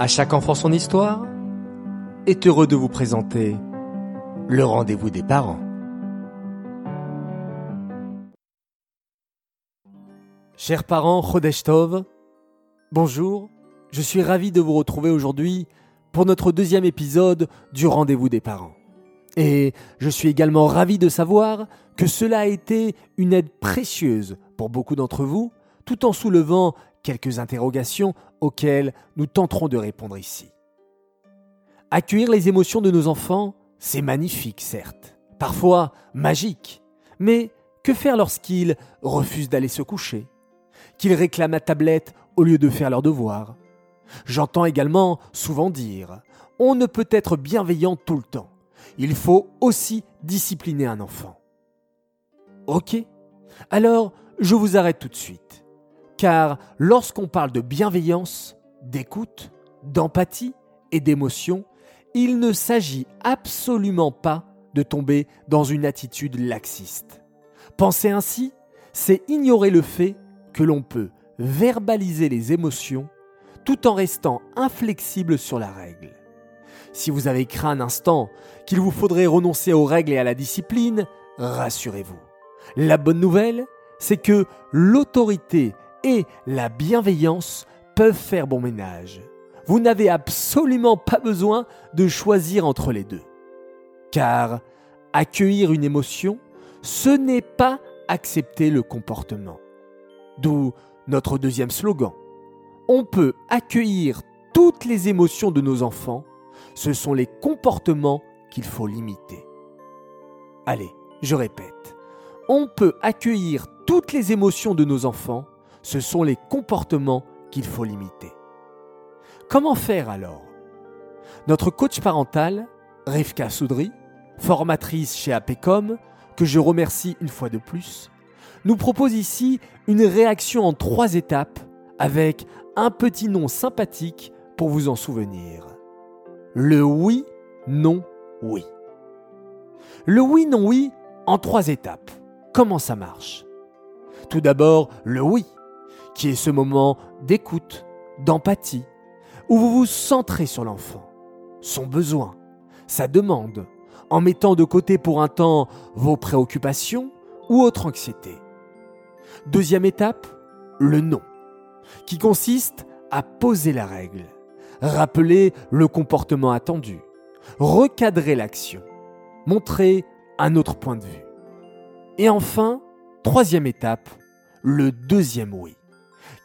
À chaque enfant son histoire est heureux de vous présenter le rendez-vous des parents. Chers parents Chodeshtov, bonjour, je suis ravi de vous retrouver aujourd'hui pour notre deuxième épisode du rendez-vous des parents. Et je suis également ravi de savoir que cela a été une aide précieuse pour beaucoup d'entre vous, tout en soulevant quelques interrogations auxquelles nous tenterons de répondre ici. Accueillir les émotions de nos enfants, c'est magnifique, certes, parfois magique, mais que faire lorsqu'ils refusent d'aller se coucher, qu'ils réclament la tablette au lieu de faire leurs devoirs? J'entends également souvent dire on ne peut être bienveillant tout le temps. Il faut aussi discipliner un enfant. Ok Alors, je vous arrête tout de suite. Car lorsqu'on parle de bienveillance, d'écoute, d'empathie et d'émotion, il ne s'agit absolument pas de tomber dans une attitude laxiste. Penser ainsi, c'est ignorer le fait que l'on peut verbaliser les émotions tout en restant inflexible sur la règle. Si vous avez craint un instant qu'il vous faudrait renoncer aux règles et à la discipline, rassurez-vous. La bonne nouvelle, c'est que l'autorité et la bienveillance peuvent faire bon ménage. Vous n'avez absolument pas besoin de choisir entre les deux. Car accueillir une émotion, ce n'est pas accepter le comportement. D'où notre deuxième slogan. On peut accueillir toutes les émotions de nos enfants, ce sont les comportements qu'il faut limiter. Allez, je répète. On peut accueillir toutes les émotions de nos enfants, ce sont les comportements qu'il faut limiter. Comment faire alors? Notre coach parental, Rivka Soudry, formatrice chez APECOM, que je remercie une fois de plus, nous propose ici une réaction en trois étapes avec un petit nom sympathique pour vous en souvenir. Le oui, non, oui. Le oui, non, oui en trois étapes. Comment ça marche? Tout d'abord, le oui qui est ce moment d'écoute, d'empathie, où vous vous centrez sur l'enfant, son besoin, sa demande, en mettant de côté pour un temps vos préoccupations ou autre anxiété. Deuxième étape, le non, qui consiste à poser la règle, rappeler le comportement attendu, recadrer l'action, montrer un autre point de vue. Et enfin, troisième étape, le deuxième oui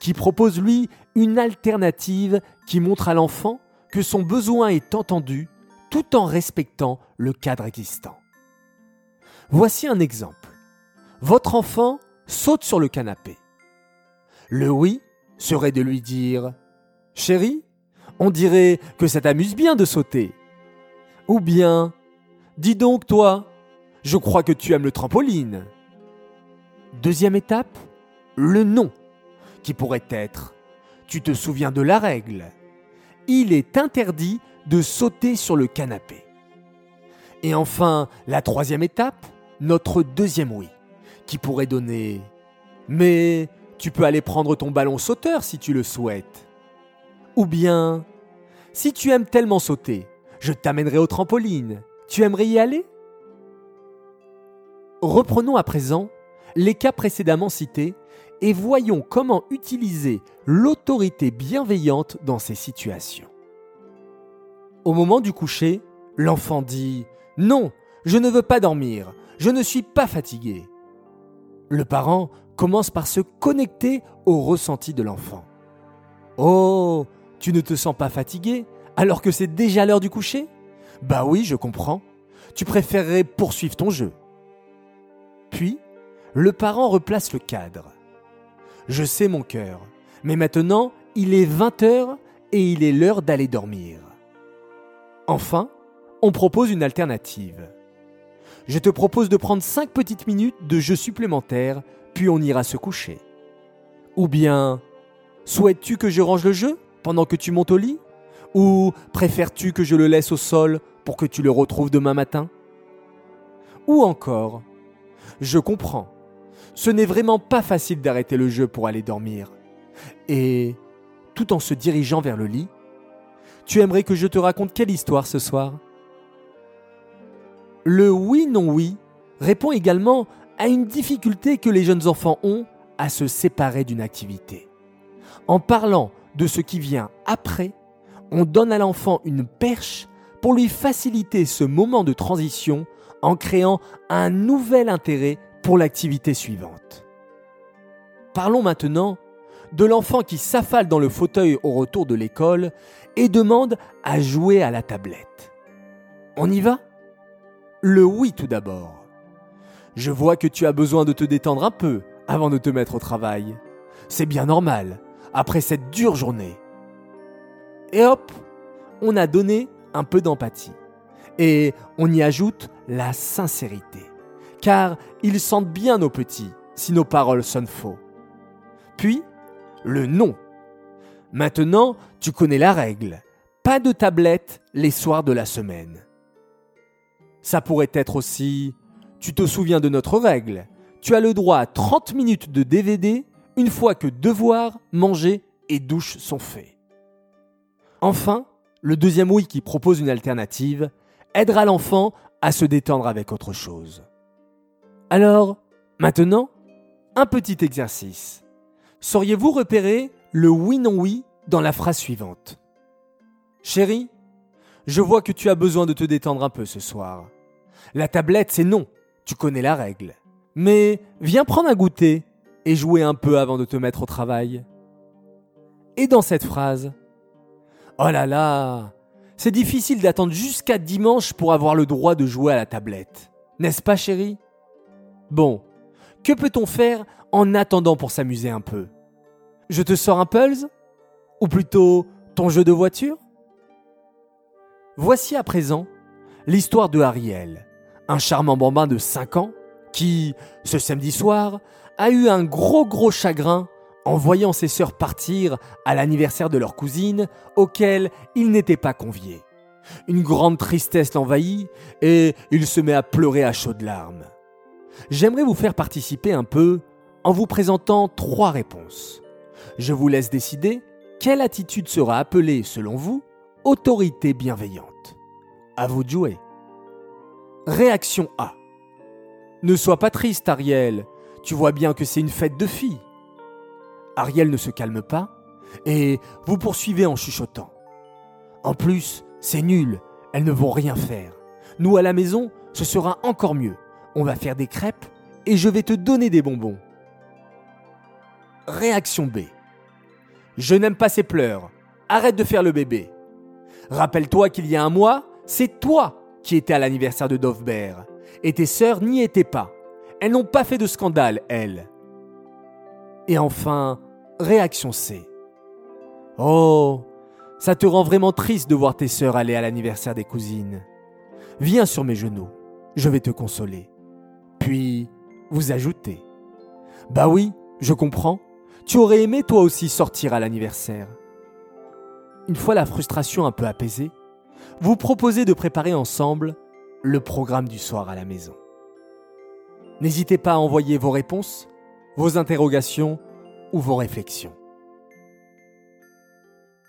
qui propose lui une alternative qui montre à l'enfant que son besoin est entendu tout en respectant le cadre existant. Voici un exemple. Votre enfant saute sur le canapé. Le oui serait de lui dire ⁇ Chérie, on dirait que ça t'amuse bien de sauter ⁇ Ou bien ⁇ Dis donc toi, je crois que tu aimes le trampoline ⁇ Deuxième étape, le non qui pourrait être Tu te souviens de la règle Il est interdit de sauter sur le canapé. Et enfin, la troisième étape, notre deuxième oui, qui pourrait donner Mais tu peux aller prendre ton ballon sauteur si tu le souhaites. Ou bien Si tu aimes tellement sauter, je t'amènerai au trampoline. Tu aimerais y aller? Reprenons à présent les cas précédemment cités et voyons comment utiliser l'autorité bienveillante dans ces situations. Au moment du coucher, l'enfant dit ⁇ Non, je ne veux pas dormir, je ne suis pas fatigué ⁇ Le parent commence par se connecter au ressenti de l'enfant. Oh, tu ne te sens pas fatigué alors que c'est déjà l'heure du coucher? Bah oui, je comprends. Tu préférerais poursuivre ton jeu. Puis, le parent replace le cadre. Je sais mon cœur, mais maintenant il est 20 heures et il est l'heure d'aller dormir. Enfin, on propose une alternative. Je te propose de prendre 5 petites minutes de jeu supplémentaire, puis on ira se coucher. Ou bien, souhaites-tu que je range le jeu pendant que tu montes au lit? Ou préfères-tu que je le laisse au sol pour que tu le retrouves demain matin? Ou encore, je comprends, ce n'est vraiment pas facile d'arrêter le jeu pour aller dormir. Et, tout en se dirigeant vers le lit, tu aimerais que je te raconte quelle histoire ce soir? Le oui non oui répond également à une difficulté que les jeunes enfants ont à se séparer d'une activité. En parlant de ce qui vient après, on donne à l'enfant une perche pour lui faciliter ce moment de transition en créant un nouvel intérêt pour l'activité suivante. Parlons maintenant de l'enfant qui s'affale dans le fauteuil au retour de l'école et demande à jouer à la tablette. On y va? Le oui tout d'abord. Je vois que tu as besoin de te détendre un peu avant de te mettre au travail. C'est bien normal, après cette dure journée. Et hop, on a donné un peu d'empathie. Et on y ajoute la sincérité. Car ils sentent bien nos petits si nos paroles sonnent faux. Puis, le non. Maintenant, tu connais la règle. Pas de tablette les soirs de la semaine. Ça pourrait être aussi tu te souviens de notre règle. Tu as le droit à 30 minutes de DVD une fois que devoir, manger et douche sont faits. Enfin, le deuxième oui qui propose une alternative aidera l'enfant à se détendre avec autre chose. Alors, maintenant, un petit exercice. Sauriez-vous repérer le oui non oui dans la phrase suivante? Chérie, je vois que tu as besoin de te détendre un peu ce soir. La tablette, c'est non, tu connais la règle. Mais viens prendre un goûter et jouer un peu avant de te mettre au travail. Et dans cette phrase, oh là là, c'est difficile d'attendre jusqu'à dimanche pour avoir le droit de jouer à la tablette. N'est-ce pas chérie? Bon, que peut-on faire en attendant pour s'amuser un peu? Je te sors un Pulse? Ou plutôt ton jeu de voiture? Voici à présent l'histoire de Ariel, un charmant bambin de 5 ans qui, ce samedi soir, a eu un gros gros chagrin en voyant ses sœurs partir à l'anniversaire de leur cousine auquel il n'était pas convié. Une grande tristesse l'envahit et il se met à pleurer à chaudes larmes. J'aimerais vous faire participer un peu en vous présentant trois réponses. Je vous laisse décider quelle attitude sera appelée, selon vous, autorité bienveillante. À vous de jouer. Réaction A. Ne sois pas triste, Ariel. Tu vois bien que c'est une fête de filles. Ariel ne se calme pas et vous poursuivez en chuchotant. En plus, c'est nul, elles ne vont rien faire. Nous à la maison, ce sera encore mieux. On va faire des crêpes et je vais te donner des bonbons. Réaction B. Je n'aime pas ces pleurs. Arrête de faire le bébé. Rappelle-toi qu'il y a un mois, c'est toi qui étais à l'anniversaire de Dovbert. Et tes sœurs n'y étaient pas. Elles n'ont pas fait de scandale, elles. Et enfin, réaction C. Oh, ça te rend vraiment triste de voir tes sœurs aller à l'anniversaire des cousines. Viens sur mes genoux, je vais te consoler. Puis, vous ajoutez. Bah oui, je comprends. Tu aurais aimé toi aussi sortir à l'anniversaire. Une fois la frustration un peu apaisée, vous proposez de préparer ensemble le programme du soir à la maison. N'hésitez pas à envoyer vos réponses, vos interrogations ou vos réflexions.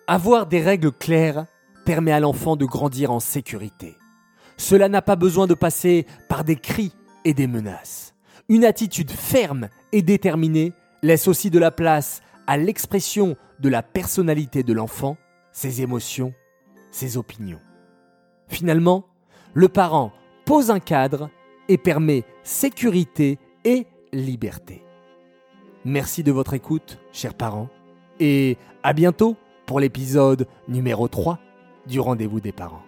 Avoir des règles claires permet à l'enfant de grandir en sécurité. Cela n'a pas besoin de passer par des cris et des menaces. Une attitude ferme et déterminée laisse aussi de la place à l'expression de la personnalité de l'enfant, ses émotions, ses opinions. Finalement, le parent pose un cadre et permet sécurité et liberté. Merci de votre écoute, chers parents, et à bientôt pour l'épisode numéro 3 du rendez-vous des parents.